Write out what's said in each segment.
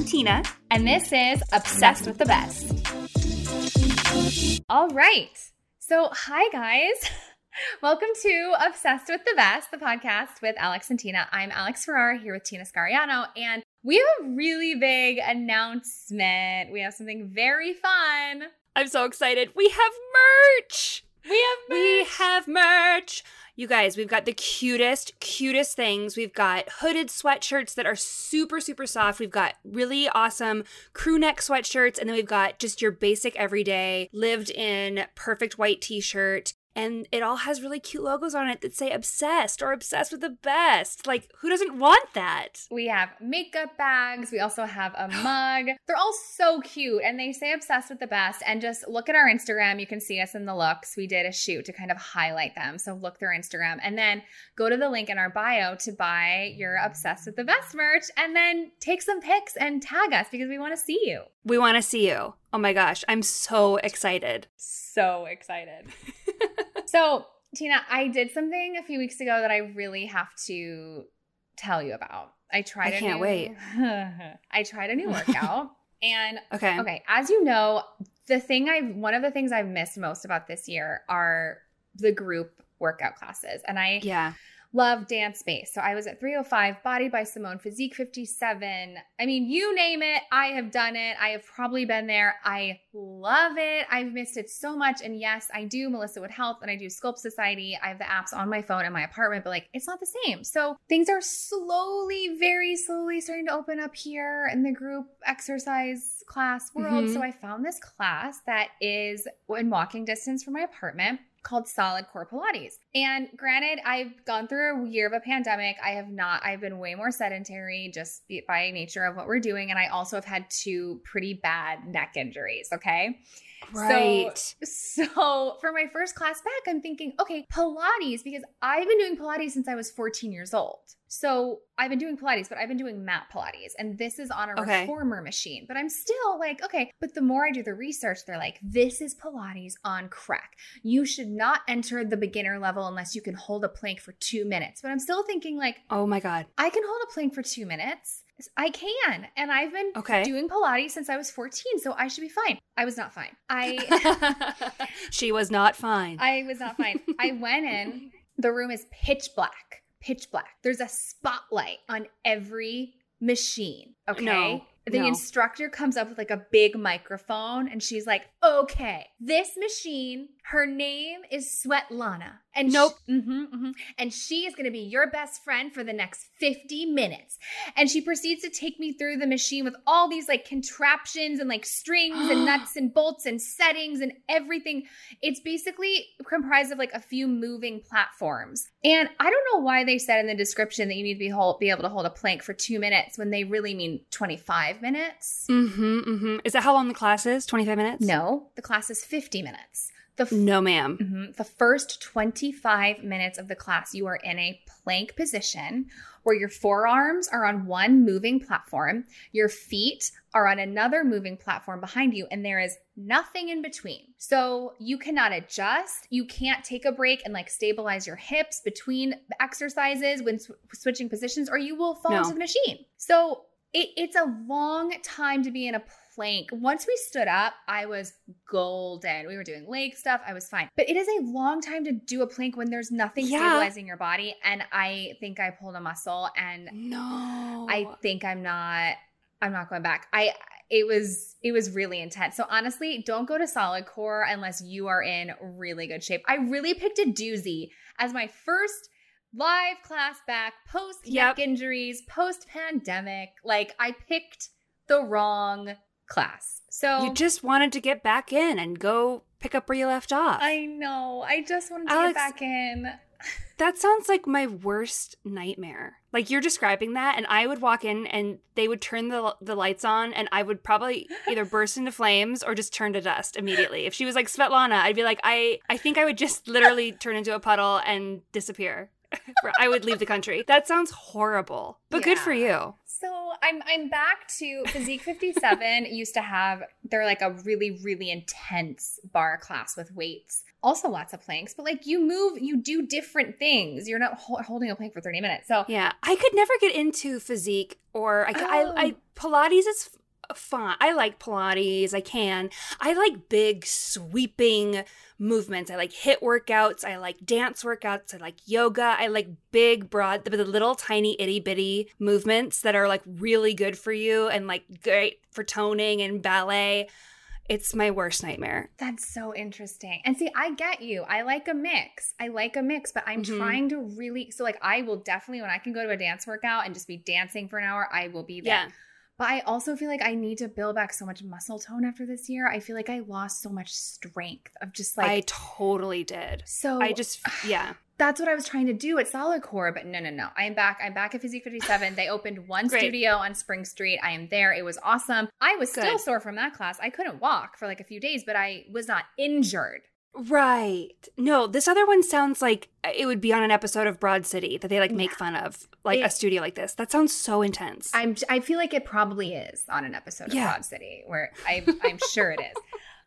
I'm Tina, and this is Obsessed with the Best. All right. So, hi, guys. Welcome to Obsessed with the Best, the podcast with Alex and Tina. I'm Alex Ferrara here with Tina Scariano, and we have a really big announcement. We have something very fun. I'm so excited. We have merch. We have merch. We have merch. You guys, we've got the cutest, cutest things. We've got hooded sweatshirts that are super, super soft. We've got really awesome crew neck sweatshirts. And then we've got just your basic everyday lived in perfect white t shirt and it all has really cute logos on it that say obsessed or obsessed with the best. Like, who doesn't want that? We have makeup bags. We also have a mug. They're all so cute and they say obsessed with the best. And just look at our Instagram. You can see us in the looks. We did a shoot to kind of highlight them. So look through Instagram and then go to the link in our bio to buy your obsessed with the best merch and then take some pics and tag us because we want to see you. We want to see you. Oh my gosh, I'm so excited. So excited. so, Tina, I did something a few weeks ago that I really have to tell you about. I tried. I can't new, wait. I tried a new workout, and okay, okay. As you know, the thing I've one of the things I've missed most about this year are the group workout classes, and I yeah love dance space. So I was at 305 Body by Simone, Physique 57. I mean, you name it, I have done it. I have probably been there. I love it. I've missed it so much. And yes, I do Melissa Wood Health and I do Sculpt Society. I have the apps on my phone in my apartment, but like it's not the same. So things are slowly, very slowly starting to open up here in the group exercise class world. Mm-hmm. So I found this class that is in walking distance from my apartment called Solid Core Pilates. And granted, I've gone through a year of a pandemic. I have not, I've been way more sedentary just by nature of what we're doing. And I also have had two pretty bad neck injuries. Okay. Right. So, so for my first class back, I'm thinking, okay, Pilates, because I've been doing Pilates since I was 14 years old. So I've been doing Pilates, but I've been doing mat Pilates, and this is on a okay. reformer machine. But I'm still like, okay, but the more I do the research, they're like, this is Pilates on crack. You should not enter the beginner level unless you can hold a plank for two minutes. But I'm still thinking, like, oh my God, I can hold a plank for two minutes. I can. And I've been okay. doing Pilates since I was 14, so I should be fine. I was not fine. I She was not fine. I was not fine. I went in. The room is pitch black. Pitch black. There's a spotlight on every machine. Okay. No the no. instructor comes up with like a big microphone and she's like, okay, this machine, her name is Svetlana. And nope. She, mm-hmm, mm-hmm, and she is going to be your best friend for the next 50 minutes. And she proceeds to take me through the machine with all these like contraptions and like strings and nuts and bolts and settings and everything. It's basically comprised of like a few moving platforms. And I don't know why they said in the description that you need to be, hold, be able to hold a plank for two minutes when they really mean 25 minutes. Mm-hmm, mm-hmm. Is that how long the class is? 25 minutes? No, the class is 50 minutes. The f- no, madam mm-hmm, the first 25 minutes of the class, you are in a plank position where your forearms are on one moving platform, your feet are on another moving platform behind you, and there is nothing in between. So you cannot adjust. You can't take a break and like stabilize your hips between exercises when sw- switching positions, or you will fall no. into the machine. So it, it's a long time to be in a plank. Once we stood up, I was golden. We were doing leg stuff. I was fine. But it is a long time to do a plank when there's nothing yeah. stabilizing your body. And I think I pulled a muscle and no, I think I'm not, I'm not going back. I, it was it was really intense. So honestly, don't go to solid core unless you are in really good shape. I really picked a doozy as my first live class back post yep. injuries, post pandemic. Like I picked the wrong class. So you just wanted to get back in and go pick up where you left off. I know. I just wanted to Alex, get back in. that sounds like my worst nightmare. Like you're describing that, and I would walk in and they would turn the the lights on, and I would probably either burst into flames or just turn to dust immediately. If she was like Svetlana, I'd be like, I I think I would just literally turn into a puddle and disappear. I would leave the country. That sounds horrible, but good for you. So I'm I'm back to Physique 57 used to have they're like a really really intense bar class with weights. Also lots of planks, but like you move, you do different things. You're not ho- holding a plank for 30 minutes. So Yeah, I could never get into physique or I, Oh. I, I oh. Pilates is f- fun. I like Pilates. I can. I like big sweeping movements. I like HIIT workouts. I like dance workouts. I like yoga. I like big, broad, the, the little tiny itty bitty movements that are like really good for you and like great for toning and ballet. It's my worst nightmare. That's so interesting. And see, I get you. I like a mix. I like a mix, but I'm Mhm. trying to really so like I will definitely when I can go to a dance workout and just be dancing for an hour, I will be there. Yeah. But I also feel like I need to build back so much muscle tone after this year. I feel like I lost so much strength of just like I totally did. so I just, yeah. that's what I was trying to do at Solid Core, but no, no, no. I'm back. I'm back at Physique 57. They opened one Great. studio on Spring Street. I am there. It was awesome. I was still sore from that class. I couldn't walk for like a few days, but I was not injured. Right. No, this other one sounds like it would be on an episode of Broad City that they like make Yeah. fun of, like a studio like this. That sounds so intense. I'm I feel like it probably is on an episode of Broad City where I I'm sure it is.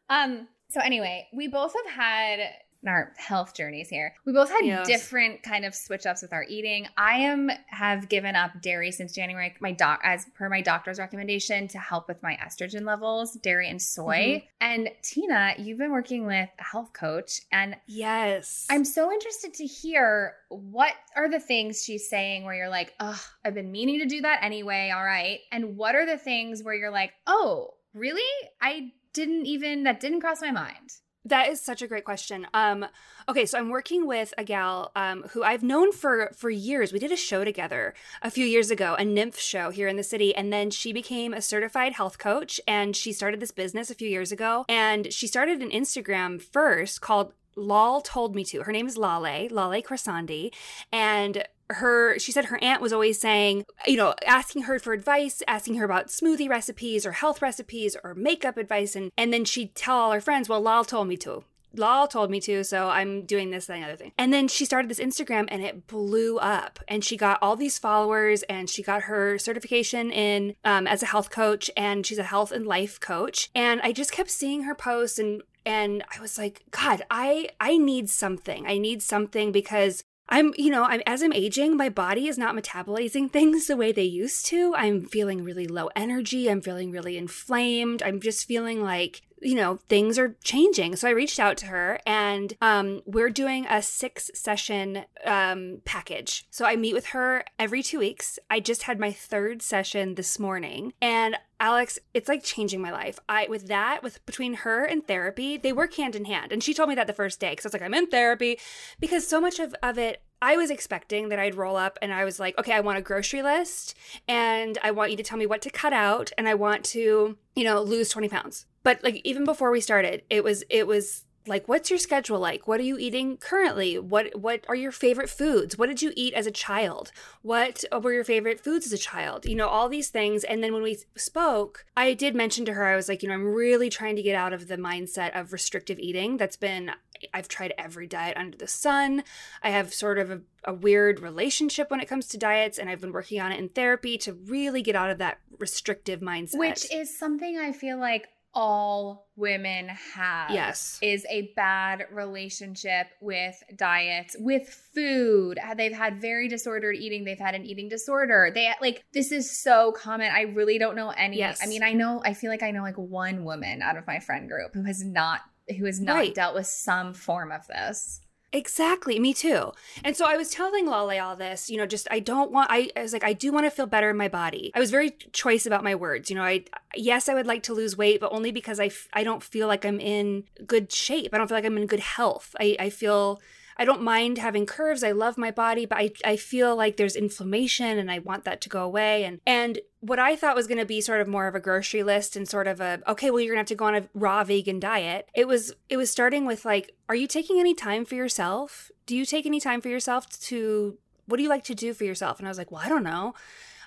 Um so anyway, we both have had in our health journeys here. We both had Yes. different kind of switch ups with our eating. I am have given up dairy since January. My doc as per my doctor's recommendation to help with my estrogen levels, dairy and soy. Mm-hmm. And Tina, you've been working with a health coach and yes. I'm so interested to hear what are the things she's saying where you're like, oh, I've been meaning to do that anyway. All right. And what are the things where you're like, oh, really? I didn't even, that didn't cross my mind. That is such a great question. Um, okay, so I'm working with a gal um, who I've known for for years. We did a show together a few years ago, a nymph show here in the city, and then she became a certified health coach, and she started this business a few years ago. And she started an Instagram first called Lal Told Me To. Her name is Lale, Lale Crasandi, and her she said her aunt was always saying you know asking her for advice asking her about smoothie recipes or health recipes or makeup advice and and then she'd tell all her friends well lal told me to Lal told me to, so I'm doing this, and the other thing. And then she started this Instagram and it blew up. And she got all these followers and she got her certification in um, as a health coach and she's a health and life coach. And I just kept seeing her posts and and I was like, God, I I need something. I need something because I'm, you know, I'm as I'm aging, my body is not metabolizing things the way they used to. I'm feeling really low energy. I'm feeling really inflamed. I'm just feeling like, you know, things are changing. So I reached out to her and um, we're doing a six session um, package. So I meet with her every two weeks. I just had my third session this morning and Alex, it's like changing my life. I with that, with between her and therapy, they work hand in hand. And she told me that the first day because I was like, I'm in therapy because so much of, of it I was expecting that I'd roll up and I was like, okay, I want a grocery list and I want you to tell me what to cut out and I want to, you know, lose 20 pounds. But like even before we started, it was it was like what's your schedule like? What are you eating currently? What what are your favorite foods? What did you eat as a child? What were your favorite foods as a child? You know, all these things. And then when we spoke, I did mention to her I was like, you know, I'm really trying to get out of the mindset of restrictive eating. That's been I've tried every diet under the sun. I have sort of a, a, weird relationship when it comes to diets, and I've been working on it in therapy to really get out of that restrictive mindset. Which is something I feel like all women have. Yes. Is a bad relationship with diets, with food. Uh, they've had very disordered eating. They've had an eating disorder. They like this is so common. I really don't know any. Yes. I mean, I know I feel like I know like one woman out of my friend group who has not who has not Right. dealt with some form of this. Exactly, me too. And so I was telling Lale all this, you know, just I don't want I, I was like I do want to feel better in my body. I was very choice about my words, you know, I yes, I would like to lose weight, but only because I f- I don't feel like I'm in good shape. I don't feel like I'm in good health. I I feel I don't mind having curves. I love my body, but I, I feel like there's inflammation and I want that to go away. And and what I thought was gonna be sort of more of a grocery list and sort of a okay, well you're gonna have to go on a raw vegan diet. It was it was starting with like, are you taking any time for yourself? Do you take any time for yourself to what do you like to do for yourself? And I was like, well, I don't know.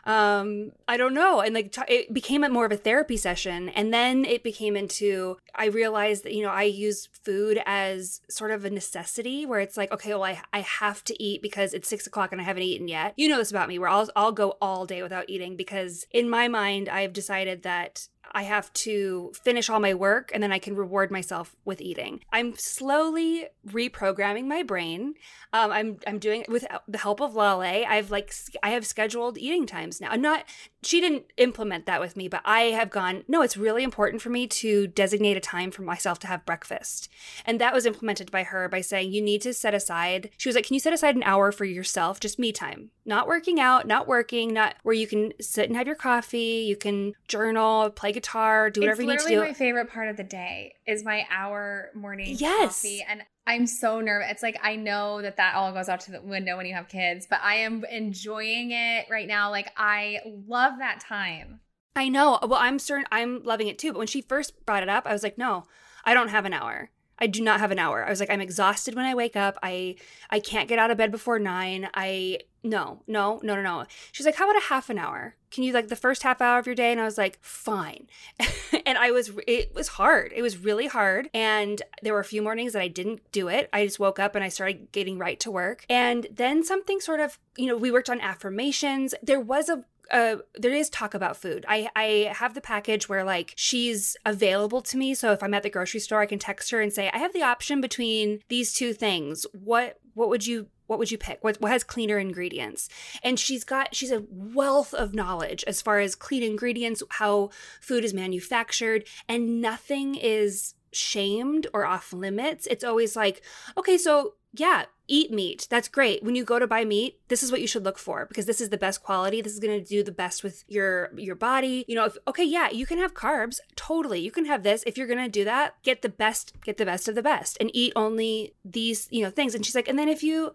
Um i don't know. And like t- it became more of a therapy session. And then it became into i realized that you know i use food as sort of a necessity where it's like okay well i, I have to eat because it's six o'clock and i haven't eaten yet. You know this about me where I'll, I'll go all day without eating because in my mind i've decided that I have to finish all my work and then I can reward myself with eating. I'm slowly reprogramming my brain. Um, I'm I'm doing it with the help of Lale. I've like I have scheduled eating times now. I'm not. She didn't implement that with me, but I have gone. No, it's really important for me to designate a time for myself to have breakfast, and that was implemented by her by saying you need to set aside. She was like, "Can you set aside an hour for yourself, just me time, not working out, not working, not where you can sit and have your coffee, you can journal, play guitar, do whatever it's you need to do." my favorite part of the day is my hour morning Yes. coffee and i'm so nervous it's like i know that that all goes out to the window when you have kids but i am enjoying it right now like i love that time I know. Well, I'm certain I'm loving it too. But when she first brought it up, I was like, no, I don't have an hour. I do not have an hour. I was like, I'm exhausted when I wake up. I I can't get out of bed before nine. I no, no, no, no, no. She's like, how about a half an hour? Can you like the first half hour of your day? And I was like, fine. and I was it was hard. It was really hard. And there were a few mornings that I didn't do it. I just woke up and I started getting right to work. And then something sort of, you know, we worked on affirmations. There was a uh, there is talk about food. I I have the package where like she's available to me. So if I'm at the grocery store, I can text her and say I have the option between these two things. What what would you what would you pick? What what has cleaner ingredients? And she's got she's a wealth of knowledge as far as clean ingredients, how food is manufactured, and nothing is shamed or off limits. It's always like, okay, so yeah, eat meat. That's great. When you go to buy meat, this is what you should look for because this is the best quality. This is going to do the best with your your body. You know, if okay, yeah, you can have carbs. Totally. You can have this. If you're going to do that, get the best get the best of the best and eat only these, you know, things. And she's like, "And then if you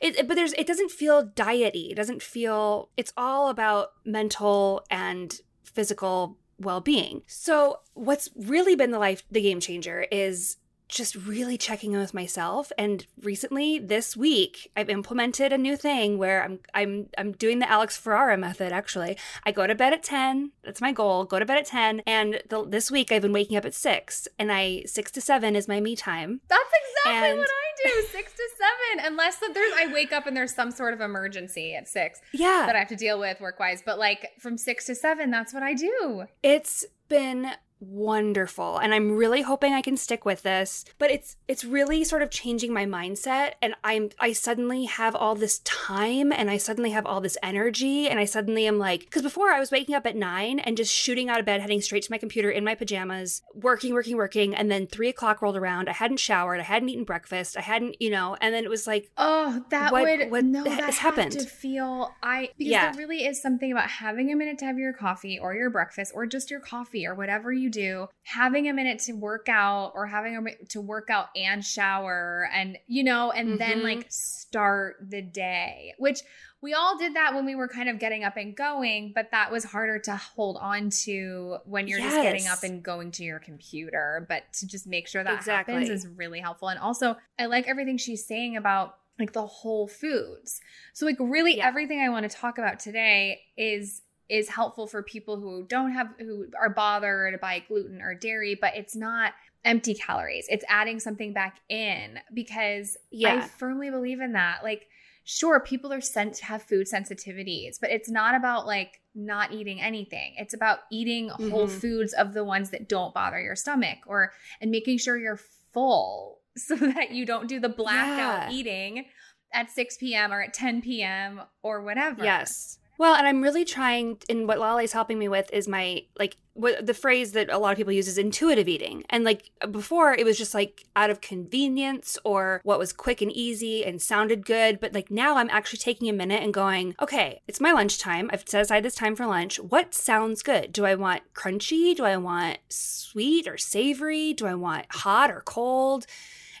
it, but there's it doesn't feel diety. It doesn't feel it's all about mental and physical well-being. So what's really been the life the game changer is just really checking in with myself and recently this week I've implemented a new thing where I'm I'm I'm doing the Alex Ferrara method actually. I go to bed at 10. That's my goal. Go to bed at 10 and the, this week I've been waking up at 6 and I 6 to 7 is my me time. that's exactly And- what i do six to seven unless that there's i wake up and there's some sort of emergency at six Yeah. that i have to deal with work wise but like from six to seven that's what i do It's been wonderful and I'm really hoping I can stick with this. But it's it's really sort of changing my mindset and I'm I suddenly have all this time and I suddenly have all this energy and I suddenly am like cuz before I was waking up at 9 and just shooting out of bed heading straight to my computer in my pajamas working working working and then 3 o'clock rolled around I hadn't showered I hadn't eaten breakfast I hadn't you know and then it was like Oh, that What- would what no, that has happened? to feel I because Yeah. there really is something about having a minute to have your coffee or your breakfast or just your coffee or whatever you do, having a minute to work out or having a minute to work out and shower and you know, and then Mhm. like start the day, which we all did that when we were kind of getting up and going, but that was harder to hold on to when you're just getting up and going to your computer. But to just make sure that Exactly. happens is really helpful. And also, I like everything she's saying about like the whole foods. So like really Yeah. everything I want to talk about today is is helpful for people who don't have who are bothered by gluten or dairy, but it's not empty calories. It's adding something back in because yeah. I firmly believe in that. Like sure, people are sent to have food sensitivities, but it's not about like not eating anything. It's about eating whole Mhm. foods of the ones that don't bother your stomach or and making sure you're full so that you don't do the blackout Yeah. eating at 6 p.m. or at 10 p.m. or whatever. Yes. Well, and I'm really trying, and what Lale's helping me with is my, like, what the phrase that a lot of people use is intuitive eating. And like before, it was just like out of convenience or what was quick and easy and sounded good. But like now I'm actually taking a minute and going, okay, it's my lunchtime. I've set aside this time for lunch. What sounds good? Do I want crunchy? Do I want sweet or savory? Do I want hot or cold?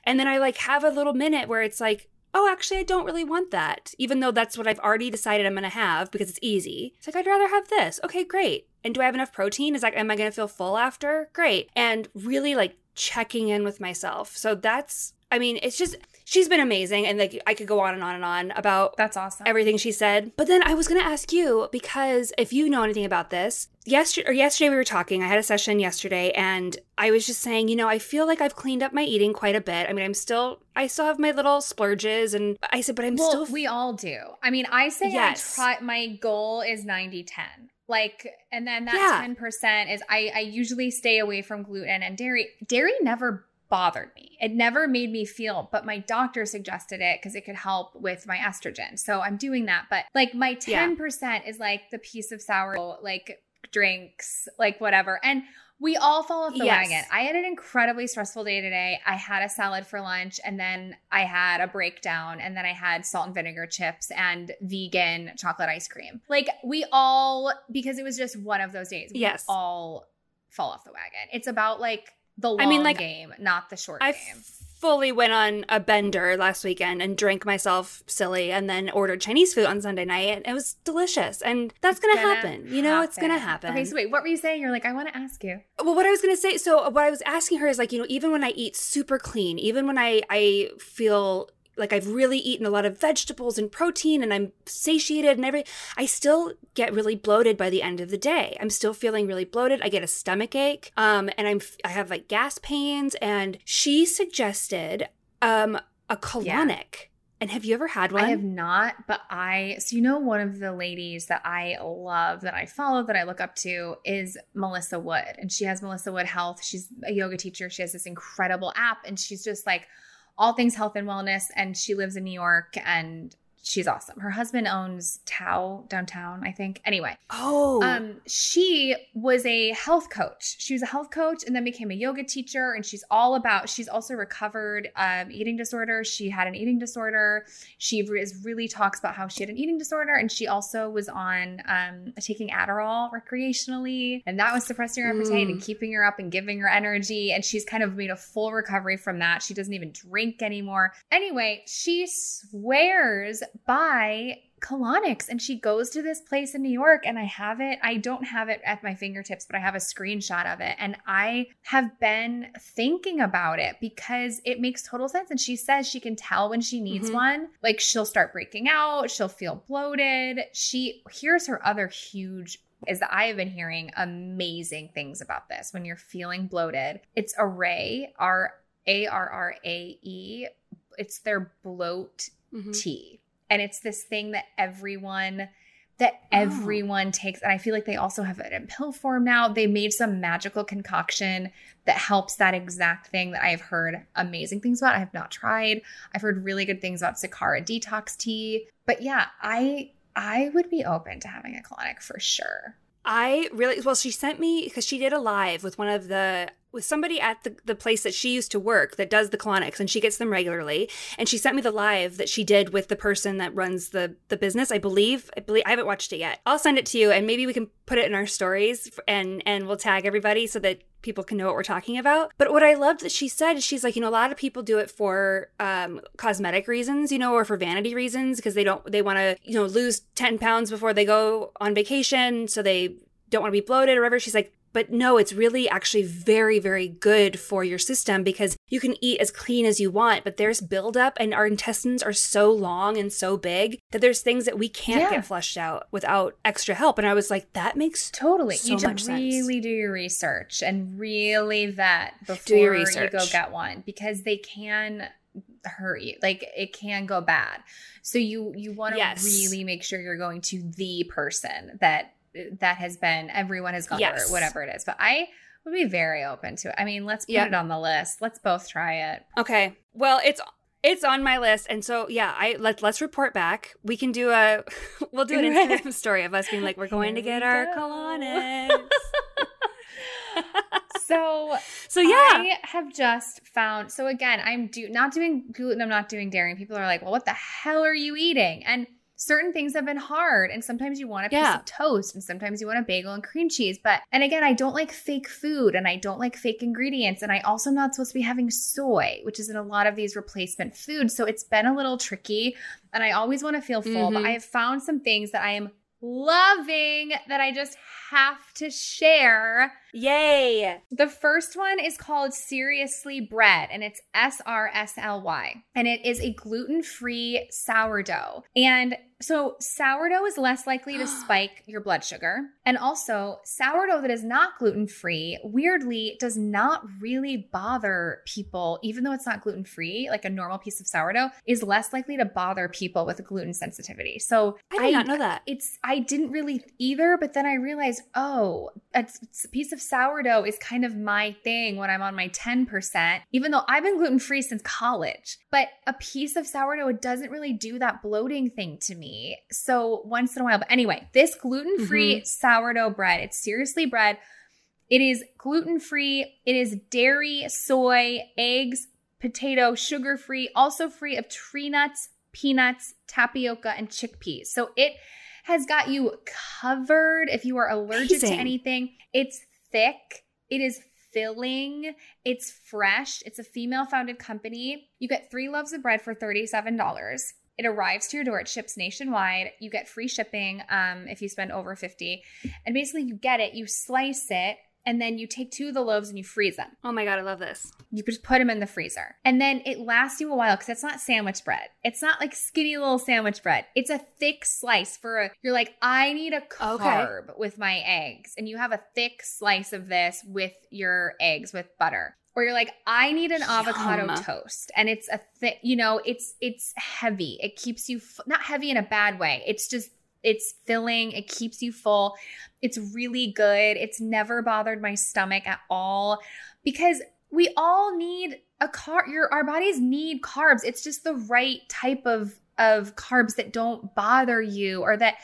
And then I like have a little minute where it's like, oh, actually, I don't really want that, even though that's what I've already decided I'm going to have because it's easy. It's like, I'd rather have this. Okay, great. And do I have enough protein? Is like, am I going to feel full after? Great. And really like checking in with myself. So that's, I mean, it's just, she's been amazing. And like, I could go on and on and on about That's awesome. everything she said. But then I was going to ask you because if you know anything about this, yesterday or yesterday we were talking. I had a session yesterday and I was just saying, you know, I feel like I've cleaned up my eating quite a bit. I mean, I'm still I still have my little splurges and I said, but I'm well, still we all do. I mean, I say Yes. I try my goal is 90 10. Like, and then that Yeah. 10% is I, I usually stay away from gluten and dairy. Dairy never bothered me. It never made me feel, but my doctor suggested it because it could help with my estrogen. So I'm doing that. But like my 10% Yeah. is like the piece of sour, like drinks, like whatever. And we all fall off the Yes. wagon. I had an incredibly stressful day today. I had a salad for lunch and then I had a breakdown and then I had salt and vinegar chips and vegan chocolate ice cream. Like we all because it was just one of those days. We Yes. all fall off the wagon. It's about like the long I mean, like, game, not the short I game. fully went on a bender last weekend and drank myself silly and then ordered Chinese food on Sunday night and it was delicious. And that's going to Gonna happen. You know, it's going to happen. Okay, so wait, what were you saying? You're like, I want to ask you. Well, what I was gonna say, so what I was asking her is like, you know, even when I eat super clean, even when I I feel like I've really eaten a lot of vegetables and protein and I'm satiated and everything, I still get really bloated by the end of the day. I'm still feeling really bloated. I get a stomach ache, um, and I'm I have like gas pains. And she suggested um a colonic. And have you ever had one? I have not, but I so you know one of the ladies that I love that I follow that I look up to is Melissa Wood and she has Melissa Wood Health. She's a yoga teacher. She has this incredible app and she's just like all things health and wellness and she lives in New York and she's awesome. Her husband owns Tao downtown, I think. Anyway, oh, um, she was a health coach. She was a health coach and then became a yoga teacher. And she's all about, she's also recovered um, eating disorder. She had an eating disorder. She is really talks about how she had an eating disorder. And she also was on um, taking Adderall recreationally. And that was suppressing her appetite and Mm. keeping her up and giving her energy. And she's kind of made a full recovery from that. She doesn't even drink anymore. Anyway, she swears by colonics and she goes to this place in New York and I have it I don't have it at my fingertips but I have a screenshot of it and I have been thinking about it because it makes total sense and she says she can tell when she needs Mhm. one like she'll start breaking out she'll feel bloated she here's her other huge is that I have been hearing amazing things about this when you're feeling bloated it's array R A R R A E it's their bloat Mhm. tea. And it's this thing that everyone that Oh. everyone takes and I feel like they also have it in pill form now. They made some magical concoction that helps that exact thing that I have heard amazing things about. I have not tried. I've heard really good things about Sakara detox tea. But yeah, I I would be open to having a colonic for sure. I really well. She sent me because she did a live with one of the with somebody at the, the place that she used to work that does the colonics and she gets them regularly. And she sent me the live that she did with the person that runs the the business. I believe. I believe I haven't watched it yet. I'll send it to you and maybe we can put it in our stories and and we'll tag everybody so that people can know what we're talking about. But what I loved that she said is she's like, you know, a lot of people do it for um, cosmetic reasons, you know, or for vanity reasons because they don't they want to, you know, lose 10 pounds before they go on vacation. So they don't want to be bloated or whatever. She's like, but no, it's really actually very, very good for your system because you can eat as clean as you want, but there's buildup and our intestines are so long and so big that there's things that we can't Yeah. get flushed out without extra help. And I was like, that makes Totally. So you much should sense. really do your research and really vet before you go get one because they can hurt you. Like it can go bad. So you you want to Yes. really make sure you're going to the person that that has been everyone has gone Yes. through it, whatever it is. But I would be very open to it. I mean, let's put Yeah. it on the list. Let's both try it. Okay. Well, it's it's on my list, and so yeah, I let let's report back. We can do a we'll do an. Instagram story of us being like, we're going to get our go. colonics. So so yeah, I have just found so again, I'm do not doing gluten, I'm not doing dairy. And people are like, well, what the hell are you eating? And certain things have been hard. And sometimes you want a piece Yeah. of toast and sometimes you want a bagel and cream cheese. But and again, I don't like fake food and I don't like fake ingredients. And I also am not supposed to be having soy, which is in a lot of these replacement foods. So it's been a little tricky. And I always want to feel full, but Mhm. I have found some things that I am loving that I just have to share Yay. The first one is called Seriously Bread, and it's S R S L Y. And it is a gluten free sourdough. And so, sourdough is less likely to spike your blood sugar. And also, sourdough that is not gluten free, weirdly, does not really bother people, even though it's not gluten free. Like a normal piece of sourdough is less likely to bother people with a gluten sensitivity. So, I did not know that. It's, I didn't really either, but then I realized, oh, it's, it's a piece of sourdough is kind of my thing when I'm on my 10%, even though I've been gluten free since college. But a piece of sourdough, it doesn't really do that bloating thing to me. So once in a while. But anyway, this gluten free Mm-hmm. sourdough bread, it's seriously bread. It is gluten free. It is dairy, soy, eggs, potato, sugar free, also free of tree nuts, peanuts, tapioca, and chickpeas. So it has got you covered if you are allergic Amazing. to anything. It's thick. It is filling. It's fresh. It's a female founded company. You get three loaves of bread for $37. It arrives to your door. It ships nationwide. You get free shipping um, if you spend over 50. And basically you get it, you slice it, and then you take two of the loaves and you freeze them. Oh my God, I love this. You just put them in the freezer. And then it lasts you a while because it's not sandwich bread. It's not like skinny little sandwich bread. It's a thick slice for a, you're like, I need a carb with my eggs. And you have a thick slice of this with your eggs with butter. Or you're like, I need an avocado Yum. toast. And it's a thick, you know, it's, it's heavy. It keeps you, f- not heavy in a bad way. It's just, it's filling. It keeps you full. It's really good. It's never bothered my stomach at all because we all need a car your our bodies need carbs. It's just the right type of of carbs that don't bother you or that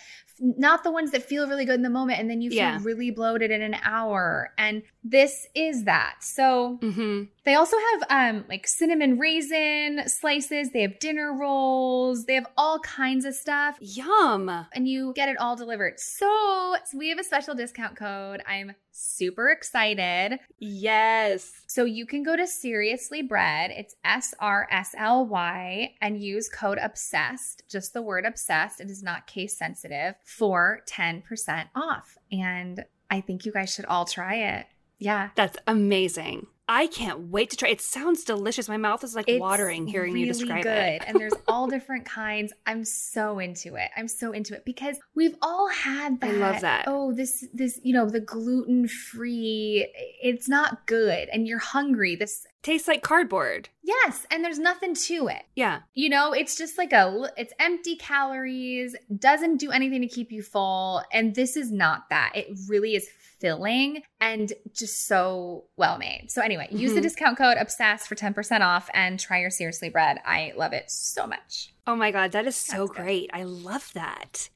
not the ones that feel really good in the moment and then you feel Yeah. really bloated in an hour. And this is that. So Mm-hmm. they also have um like cinnamon raisin slices, they have dinner rolls, they have all kinds of stuff Yum. and you get it all delivered. So, we have a special discount code. I'm super excited. Yes. So you can go to Seriously Bread, it's S R S L Y, and use code obsessed, just the word obsessed. It is not case sensitive for 10% off. And I think you guys should all try it. Yeah. That's amazing. I can't wait to try. It sounds delicious. My mouth is like It's watering hearing you describe good. it. Really good. And there's all different kinds. I'm so into it. I'm so into it because we've all had that. I love that. Oh, this this you know the gluten free. It's not good, and you're hungry. This Tastes like cardboard. yes, and there's nothing to it. Yeah. You know, it's just like a it's empty calories. Doesn't do anything to keep you full, and this is not that. It really is filling and just so well made. So anyway, use the Mhm. discount code obsessed for 10% off and try your seriously bread. I love it so much. Oh my God, that is so That's good. great. I love that.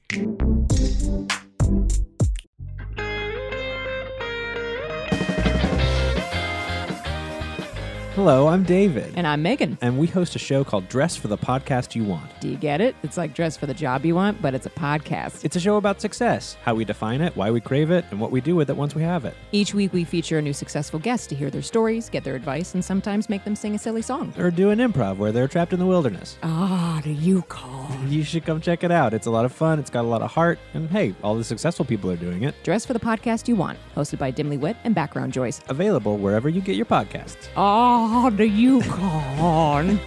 Hello, I'm David. And I'm Megan. And we host a show called Dress for the Podcast You Want. Do you get it? It's like dress for the job you want, but it's a podcast. It's a show about success, how we define it, why we crave it, and what we do with it once we have it. Each week we feature a new successful guest to hear their stories, get their advice, and sometimes make them sing a silly song. Or do an improv where they're trapped in the wilderness. Ah, do you call? You should come check it out. It's a lot of fun, it's got a lot of heart, and hey, all the successful people are doing it. Dress for the podcast you want, hosted by Dimly Wit and Background Joyce. Available wherever you get your podcasts. Ah, the Yukon.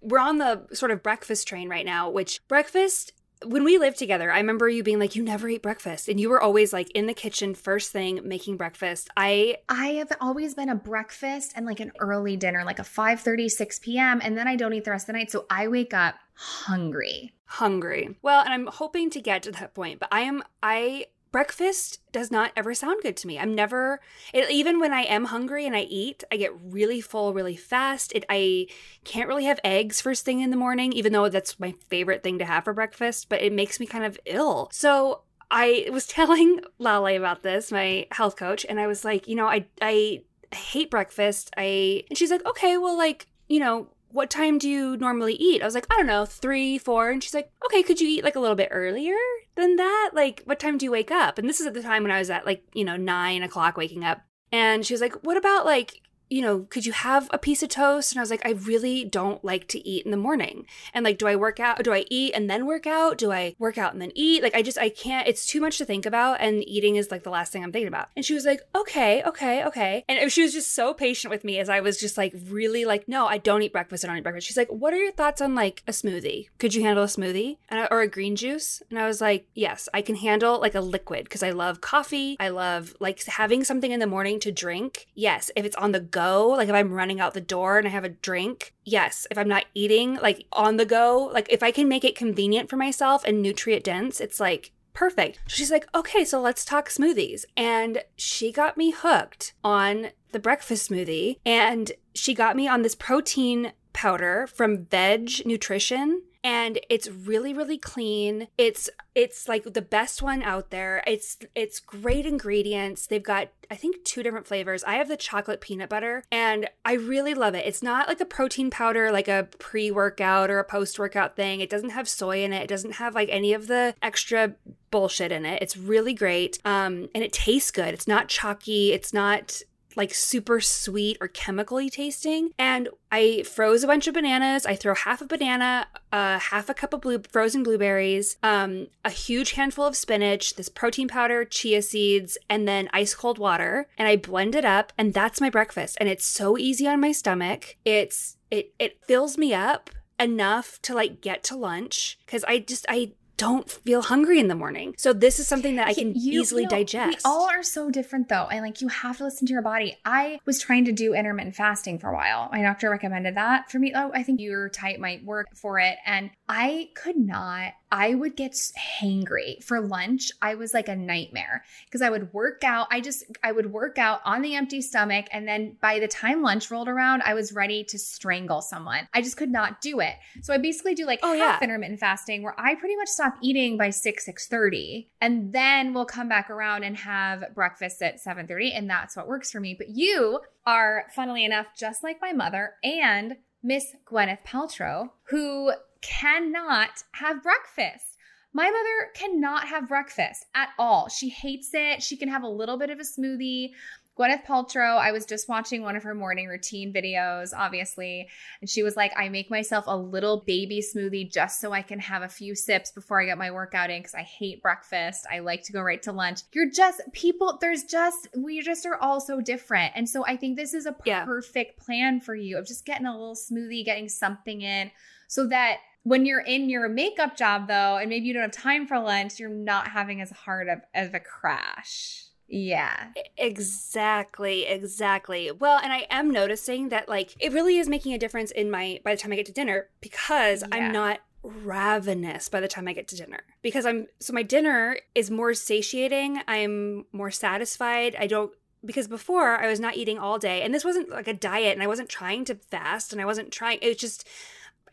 We're on the sort of breakfast train right now, which breakfast when we lived together, I remember you being like, you never eat breakfast. And you were always like in the kitchen first thing making breakfast. I I have always been a breakfast and like an early dinner, like a 5 6 p.m. And then I don't eat the rest of the night. So I wake up hungry. hungry. Well, and I'm hoping to get to that point, but I am I breakfast does not ever sound good to me. I'm never it, even when I am hungry and I eat, I get really full really fast. It I can't really have eggs first thing in the morning even though that's my favorite thing to have for breakfast, but it makes me kind of ill. So I was telling Lale about this, my health coach, and I was like, you know, I I hate breakfast. I and she's like, okay, well, like, you know, what time do you normally eat? I was like, I don't know, three, four. And she's like, okay, could you eat like a little bit earlier than that? Like, what time do you wake up? And this is at the time when I was at like, you know, nine o'clock waking up. And she was like, what about like you know, could you have a piece of toast? And I was like, I really don't like to eat in the morning. And like, do I work out? Do I eat and then work out? Do I work out and then eat? Like, I just, I can't, it's too much to think about. And eating is like the last thing I'm thinking about. And she was like, okay, okay, okay. And she was just so patient with me as I was just like, really like, no, I don't eat breakfast. I don't eat breakfast. She's like, what are your thoughts on like a smoothie? Could you handle a smoothie I, or a green juice? And I was like, yes, I can handle like a liquid because I love coffee. I love like having something in the morning to drink. Yes. If it's on the go, like if I'm running out the door and I have a drink, yes. If I'm not eating, like on the go, like if I can make it convenient for myself and nutrient dense, it's like perfect. She's like, okay, so let's talk smoothies. And she got me hooked on the breakfast smoothie and she got me on this protein powder from Veg Nutrition and it's really really clean. It's it's like the best one out there. It's it's great ingredients. They've got i think two different flavors. I have the chocolate peanut butter and i really love it. It's not like a protein powder like a pre-workout or a post-workout thing. It doesn't have soy in it. It doesn't have like any of the extra bullshit in it. It's really great um and it tastes good. It's not chalky. It's not like super sweet or chemically tasting. And I froze a bunch of bananas. I throw half a banana, uh, half a cup of blue frozen blueberries, um, a huge handful of spinach, this protein powder, chia seeds, and then ice cold water. And I blend it up, and that's my breakfast. And it's so easy on my stomach. It's it it fills me up enough to like get to lunch because I just I don't feel hungry in the morning. So this is something that I can you, easily you know, digest. We all are so different though. And like you have to listen to your body. I was trying to do intermittent fasting for a while. My doctor recommended that for me. Oh, I think your type might work for it. And I could not I would get hangry for lunch. I was like a nightmare because I would work out. I just, I would work out on the empty stomach. And then by the time lunch rolled around, I was ready to strangle someone. I just could not do it. So I basically do like oh, half yeah. intermittent fasting where I pretty much stop eating by 6, 6 30. And then we'll come back around and have breakfast at 7 30. And that's what works for me. But you are, funnily enough, just like my mother and Miss Gwyneth Paltrow, who cannot have breakfast. My mother cannot have breakfast at all. She hates it. She can have a little bit of a smoothie. Gwyneth Paltrow, I was just watching one of her morning routine videos, obviously, and she was like, I make myself a little baby smoothie just so I can have a few sips before I get my workout in because I hate breakfast. I like to go right to lunch. You're just, people, there's just, we just are all so different. And so I think this is a perfect yeah. plan for you of just getting a little smoothie, getting something in so that when you're in your makeup job though and maybe you don't have time for lunch you're not having as hard of, of a crash yeah exactly exactly well and i am noticing that like it really is making a difference in my by the time i get to dinner because yeah. i'm not ravenous by the time I get to dinner because I'm so my dinner is more satiating. I'm more satisfied. I don't because before I was not eating all day and this wasn't like a diet and I wasn't trying to fast and I wasn't trying it was just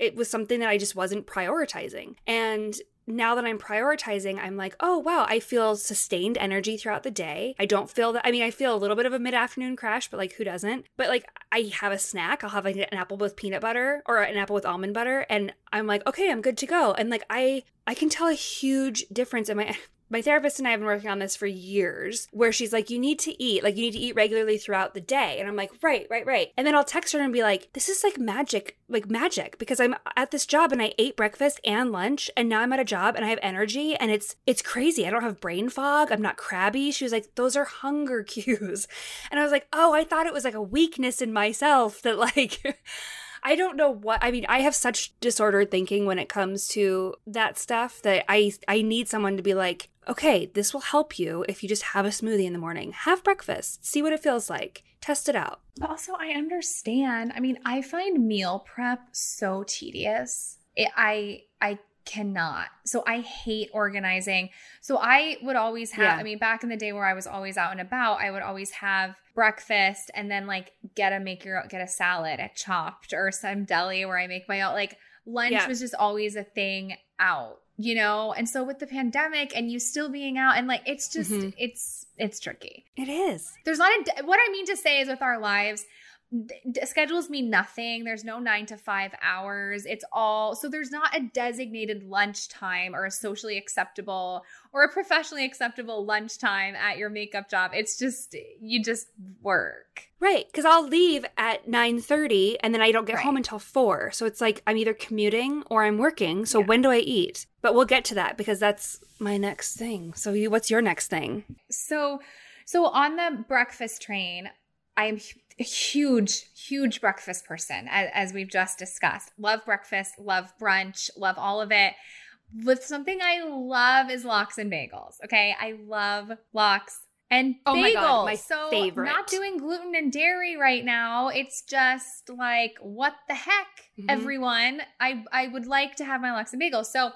it was something that I just wasn't prioritizing. And now that I'm prioritizing, I'm like, oh, wow, I feel sustained energy throughout the day. I don't feel that. I mean, I feel a little bit of a mid afternoon crash, but like, who doesn't? But like, I have a snack. I'll have like an apple with peanut butter or an apple with almond butter. And I'm like, okay, I'm good to go. And like, I, I can tell a huge difference in my my therapist and I have been working on this for years, where she's like, you need to eat, like, you need to eat regularly throughout the day. And I'm like, right, right, right. And then I'll text her and be like, this is like magic, like magic, because I'm at this job and I ate breakfast and lunch, and now I'm at a job and I have energy, and it's it's crazy. I don't have brain fog. I'm not crabby. She was like, those are hunger cues. And I was like, oh, I thought it was like a weakness in myself that like I don't know what I mean. I have such disordered thinking when it comes to that stuff that I I need someone to be like, okay, this will help you if you just have a smoothie in the morning. Have breakfast, see what it feels like, test it out. But also, I understand. I mean, I find meal prep so tedious. It, I I cannot. So I hate organizing. So I would always have, yeah. I mean, back in the day where I was always out and about, I would always have breakfast and then like get a make your get a salad at Chopt or some deli where I make my own. Like lunch yeah. was just always a thing out, you know? And so with the pandemic and you still being out and like it's just, mm-hmm. it's, it's tricky. It is. There's not a, what I mean to say is with our lives, schedules mean nothing. There's no nine to five hours. It's all so there's not a designated lunch time or a socially acceptable or a professionally acceptable lunch time at your makeup job. It's just you just work. Right, because I'll leave at nine thirty, and then I don't get Right. home until four. So it's like I'm either commuting or I'm working. So Yeah. when do I eat? But we'll get to that because that's my next thing. So you, what's your next thing? So, so on the breakfast train, I am hu- a huge, huge breakfast person, as, as we've just discussed. Love breakfast, love brunch, love all of it. But something I love is lox and bagels. Okay, I love lox and bagels. Oh my God, my so favorite. not doing gluten and dairy right now. It's just like what the heck, Mhm. everyone. I I would like to have my lox and bagels. So.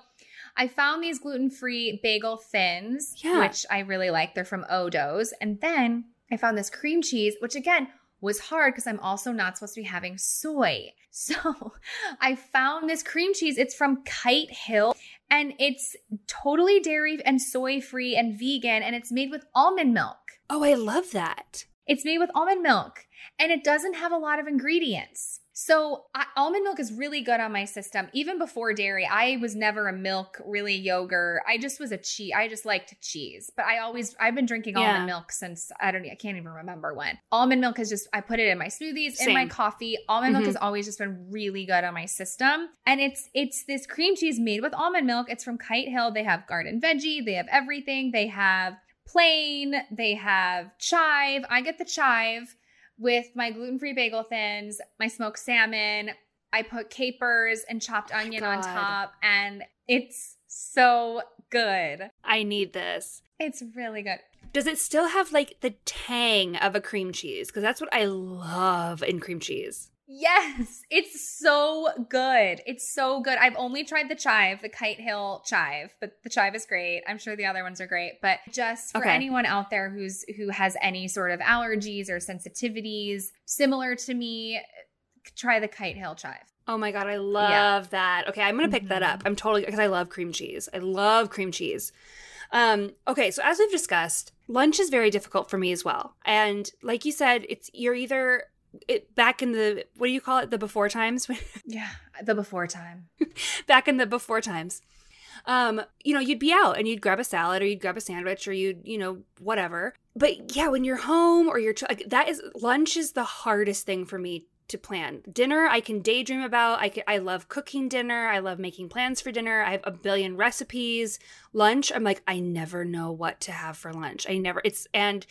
I found these gluten free bagel thins, Yeah. which I really like. They're from Udi's. And then I found this cream cheese, which again was hard because I'm also not supposed to be having soy. So I found this cream cheese. It's from Kite Hill and it's totally dairy and soy free and vegan. And it's made with almond milk. Oh, I love that. It's made with almond milk and it doesn't have a lot of ingredients. So I, almond milk is really good on my system. Even before dairy, I was never a milk, really yogurt. I just was a cheese. I just liked cheese. But I always, I've been drinking Yeah. almond milk since I don't, I can't even remember when. Almond milk is just, I put it in my smoothies, in my Same. coffee. Almond milk Mhm. has always just been really good on my system. And it's, it's this cream cheese made with almond milk. It's from Kite Hill. They have garden veggie. They have everything. They have plain. They have chive. I get the chive with my gluten free bagel thins, my smoked salmon. I put capers and chopped oh onion on top, and it's so good. I need this. It's really good. Does it still have like the tang of a cream cheese? Because that's what I love in cream cheese. Yes, it's so good. It's so good. I've only tried the chive, the Kite Hill chive, but the chive is great. I'm sure the other ones are great, but just for Okay. anyone out there who's who has any sort of allergies or sensitivities similar to me, try the Kite Hill chive. Oh my god, I love that. Okay, I'm gonna pick that Mhm. up. I'm totally because I love cream cheese. I love cream cheese. Um, okay, so as we've discussed, lunch is very difficult for me as well. And like you said, it's you're either it, back in the what do you call it? The before times? Yeah, the before time. back in the before times. Um you know you'd be out and you'd grab a salad or you'd grab a sandwich or you'd you know whatever. But yeah when you're home or you're like, that is lunch is the hardest thing for me to plan. Dinner i can daydream about. I can, i love cooking dinner. I love making plans for dinner. I have a billion recipes. Lunch i'm like i never know what to have for lunch. I never it's and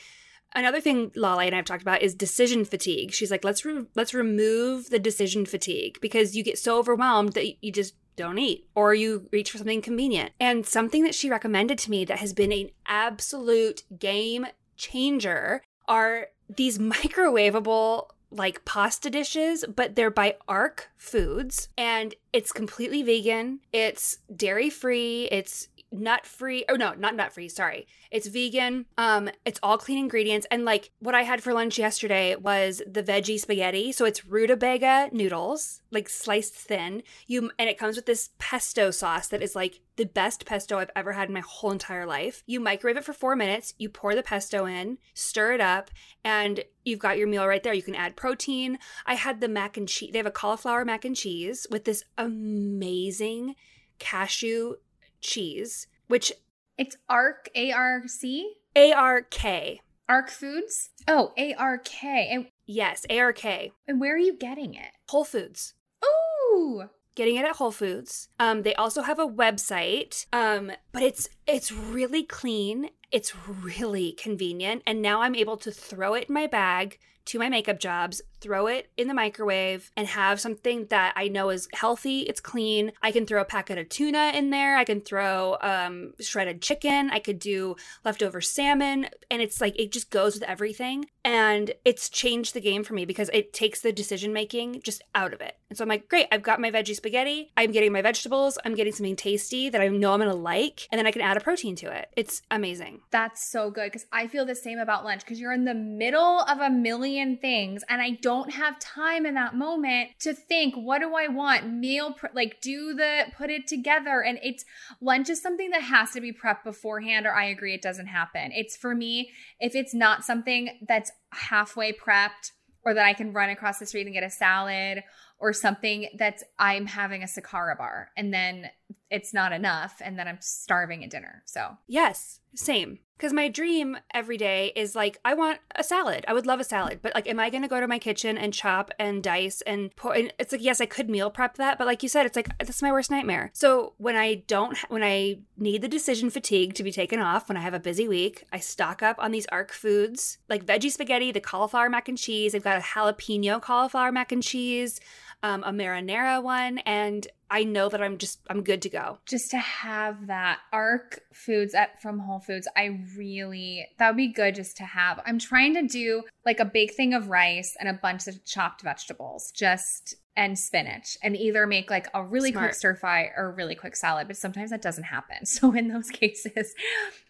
Another thing Lala and I've talked about is decision fatigue. She's like, let's re- let's remove the decision fatigue because you get so overwhelmed that you just don't eat or you reach for something convenient. And something that she recommended to me that has been an absolute game changer are these microwavable like pasta dishes, but they're by ARK Foods and it's completely vegan. It's dairy free. It's nut free. Oh no, not nut free. Sorry. It's vegan. Um, it's all clean ingredients. And like what I had for lunch yesterday was the veggie spaghetti. So it's rutabaga noodles, like sliced thin. You and it comes with this pesto sauce that is like the best pesto I've ever had in my whole entire life. You microwave it for four minutes. You pour the pesto in, stir it up, and you've got your meal right there. You can add protein. I had the mac and cheese. They have a cauliflower mac and cheese with this amazing cashew cheese, which It's ARK, A R C, A R K. ARK Foods. Oh, A R K. And, Yes, A R K. and where are you getting it? Whole Foods. Ooh. Getting it at Whole Foods. Um, they also have a website. Um, but it's it's really clean. It's really convenient. And now I'm able to throw it in my bag to my makeup jobs, throw it in the microwave, and have something that I know is healthy. It's clean. I can throw a packet of tuna in there. I can throw um, shredded chicken. I could do leftover salmon. And it's like, it just goes with everything. And it's changed the game for me because it takes the decision making just out of it. And so I'm like, great, I've got my veggie spaghetti. I'm getting my vegetables. I'm getting something tasty that I know I'm going to like. And then I can add a protein to it. It's amazing. That's so good because I feel the same about lunch because you're in the middle of a million things and I don't have time in that moment to think, what do I want? Meal, pre- like do the, put it together. And it's lunch is something that has to be prepped beforehand, or I agree it doesn't happen. It's for me, if it's not something that's halfway prepped, or that I can run across the street and get a salad or something that's I'm having a Sakara bar and then it's not enough and then I'm starving at dinner. So, Yes, same. Because my dream every day is like, I want a salad. I would love a salad, but like, am I going to go to my kitchen and chop and dice and pour? And it's like, yes, I could meal prep that, but like you said, it's like that's my worst nightmare. So when I don't, when I need the decision fatigue to be taken off, when I have a busy week, I stock up on these ARK foods like veggie spaghetti, the cauliflower mac and cheese. I've got a jalapeno cauliflower mac and cheese um, a marinara one, and I know that I'm just I'm good to go. just to have that ARK foods at from Whole Foods, I really that would be good just to have. I'm trying to do like a big thing of rice and a bunch of chopped vegetables, just and spinach, and either make like a really Smart. quick stir fry or a really quick salad. But sometimes that doesn't happen. So in those cases,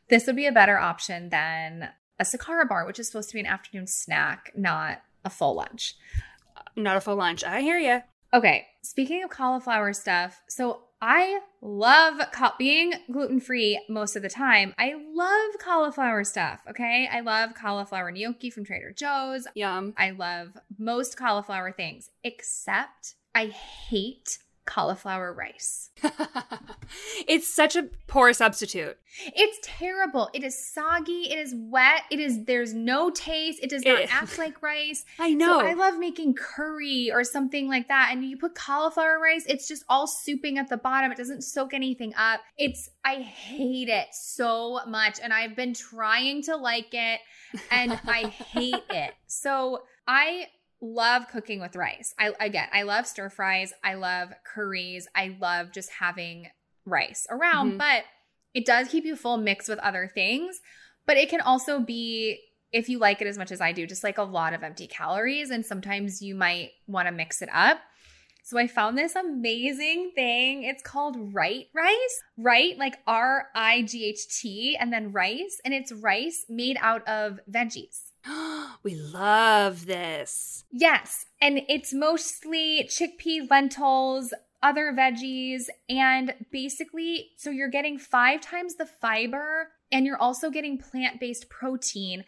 this would be a better option than a Sakara bar, which is supposed to be an afternoon snack, not a full lunch. Not a full lunch. I hear you. Okay, speaking of cauliflower stuff, so I love ca- being gluten free most of the time. I love cauliflower stuff. Okay, I love cauliflower gnocchi from Trader Joe's. Yum. I love most cauliflower things, except I hate cauliflower rice. it's such a poor substitute. It's terrible. It is soggy. It is wet. It is there's no taste. It does not It- act like rice. I know. So I love making curry or something like that. And you put cauliflower rice, it's just all souping at the bottom. It doesn't soak anything up. It's, I hate it so much. And I've been trying to like it and I hate it. So I love cooking with rice. I, again, I love stir fries. I love curries. I love just having rice around, Mhm. but it does keep you full mixed with other things. But it can also be if you like it as much as I do, just like a lot of empty calories. And sometimes you might want to mix it up. So I found this amazing thing. It's called Right Rice. Right, like R I G H T, and then rice. And it's rice made out of veggies. we love this. Yes. And it's mostly chickpea, lentils, other veggies, and basically, so you're getting five times the fiber and you're also getting plant based protein.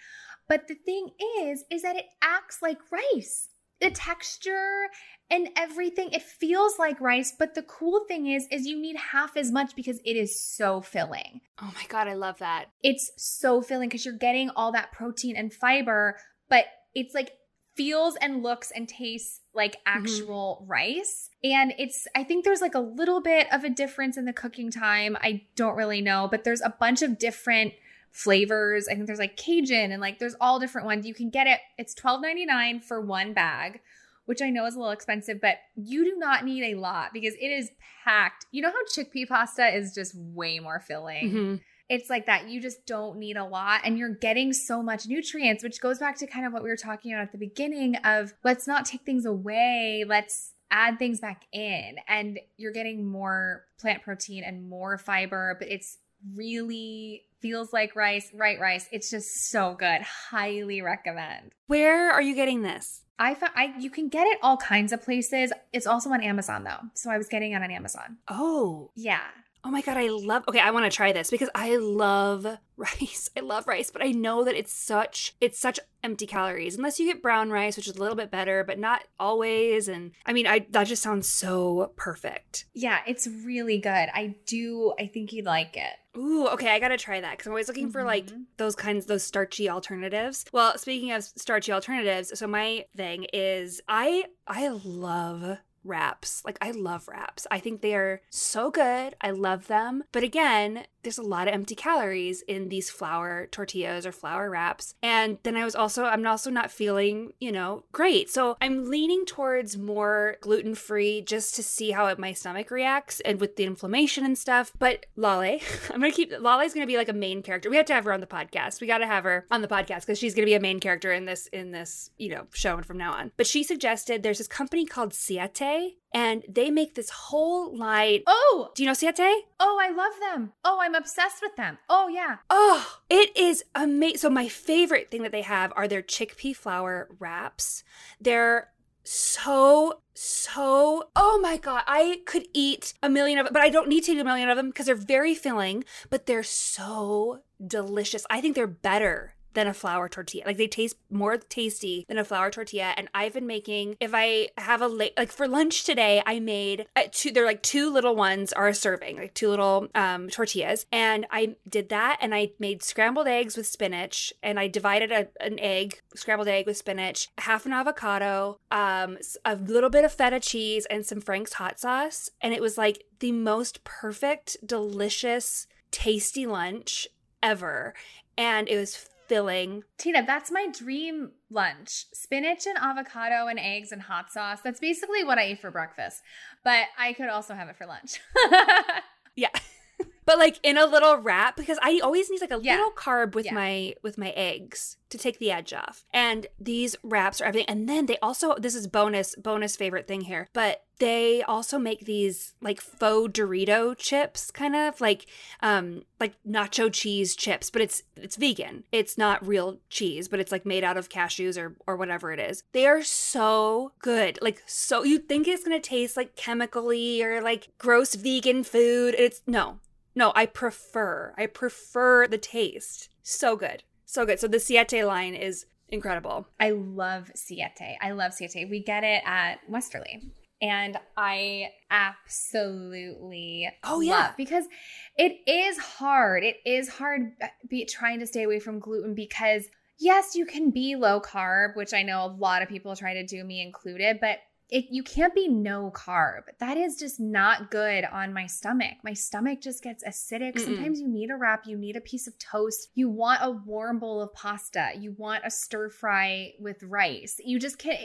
But the thing is, is that it acts like rice. The texture and everything, it feels like rice. But the cool thing is, is you need half as much because it is so filling Oh my god, I love that. it's so filling because you're getting all that protein and fiber, but it's like feels and looks and tastes like mm-hmm. actual rice. And it's, I think there's like a little bit of a difference in the cooking time. I don't really know, but there's a bunch of different flavors. I think there's like Cajun and like there's all different ones. You can get it, it's $12.99 for one bag. Which I know is a little expensive, but you do not need a lot because it is packed. You know how chickpea pasta is just way more filling? Mhm. it's like that. You just don't need a lot and you're getting so much nutrients, which goes back to kind of what we were talking about at the beginning of let's not take things away, let's add things back in. And you're getting more plant protein and more fiber, but it's really feels like rice, right rice. It's just so good. Highly recommend. Where are you getting this? I found I you can get it all kinds of places. It's also on Amazon though. So I was getting it on Amazon. Oh, Yeah. oh my god, I love. Okay, I want to try this because I love rice. I love rice, but I know that it's such it's such empty calories unless you get brown rice, which is a little bit better, but not always. And I mean, I that just sounds so perfect. Yeah, it's really good. I do I think you'd like it. Ooh, okay, I gotta try that because I'm always looking for like Mhm. those kinds, those starchy alternatives. Well, speaking of starchy alternatives, so my thing is I I love wraps. Like I love wraps. I think they are so good. I love them. But again, there's a lot of empty calories in these flour tortillas or flour wraps. And then I was also I'm also not feeling, you know, great. So I'm leaning towards more gluten-free just to see how it, my stomach reacts and with the inflammation and stuff. But Lale, I'm gonna keep Lale's gonna be like a main character. We have to have her on the podcast. We gotta have her on the podcast because she's gonna be a main character in this in this, you know, show from now on. But she suggested there's this company called Siete and they make this whole line. Oh, Do you know Siete? oh, I love them. Oh, I'm obsessed with them. Oh, yeah. Oh, it is amazing. So my favorite thing that they have are their chickpea flour wraps. They're so so oh my god i could eat a million of them but i don't need to eat a million of them because they're very filling but they're so delicious i think they're better than a flour tortilla. Like they taste more tasty than a flour tortilla. And I've been making, if I have a like for lunch today, I made uh, two, they're like two little ones are a serving, like two little um, tortillas. And I did that and I made scrambled eggs with spinach and I divided a, an egg, scrambled egg with spinach, half an avocado, um, a little bit of feta cheese, and some Frank's hot sauce. And it was like the most perfect, delicious, tasty lunch ever. And it was filling. Tina, that's my dream lunch. Spinach and avocado and eggs and hot sauce. That's basically what I eat for breakfast. But I could also have it for lunch. yeah. But like in a little wrap because I always need like a Yeah. little carb with Yeah. my with my eggs to take the edge off. And these wraps are everything. And then they also this is bonus bonus favorite thing here, but they also make these like faux Dorito chips, kind of like um like nacho cheese chips, but it's it's vegan. It's not real cheese, but it's like made out of cashews or or whatever it is. They are so good. Like so you think it's gonna taste like chemically or like gross vegan food. It's no. No, I prefer. I prefer the taste. So good. So good. So the Siete line is incredible. I love Siete. I love Siete. We get it at Westerly. And I absolutely Oh, yeah. love because it is hard. It is hard be trying to stay away from gluten because yes, you can be low carb, which I know a lot of people try to do, me included, but it, you can't be no carb. That is just not good on my stomach. My stomach just gets acidic. Mm-mm. Sometimes you need a wrap, you need a piece of toast, you want a warm bowl of pasta, you want a stir fry with rice. You just can't.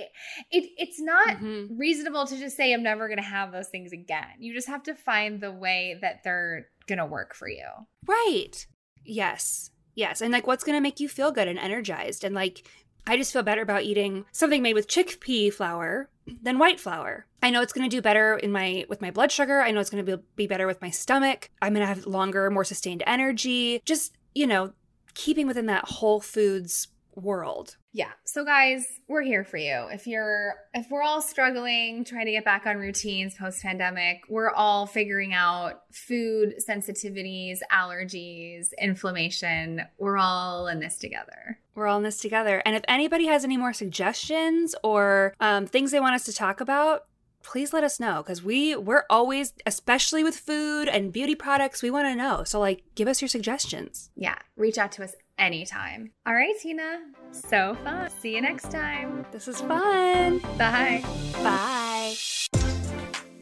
It, it's not Mhm. reasonable to just say I'm never going to have those things again. You just have to find the way that they're going to work for you. Right. Yes. Yes. And like what's going to make you feel good and energized? And like, I just feel better about eating something made with chickpea flour than white flour. I know it's going to do better in my with my blood sugar. I know it's going to be, be better with my stomach. I'm going to have longer, more sustained energy. Just, you know, keeping within that whole foods world. Yeah. So guys, we're here for you. If you're if we're all struggling trying to get back on routines post pandemic, we're all figuring out food sensitivities, allergies, inflammation. We're all in this together. We're all in this together. And if anybody has any more suggestions or um, things they want us to talk about, please let us know because we we're always, especially with food and beauty products, we want to know. So like, give us your suggestions. Yeah, reach out to us anytime. All right, Tina. So fun. See you next time. This is fun. Bye. Bye.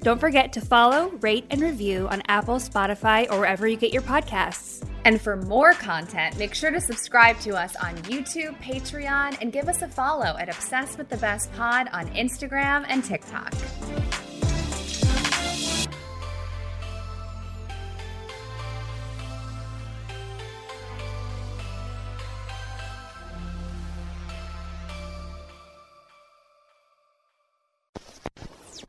Don't forget to follow, rate, and review on Apple, Spotify, or wherever you get your podcasts. And for more content, make sure to subscribe to us on YouTube, Patreon, and give us a follow at Obsessed with the Best Pod on Instagram and TikTok.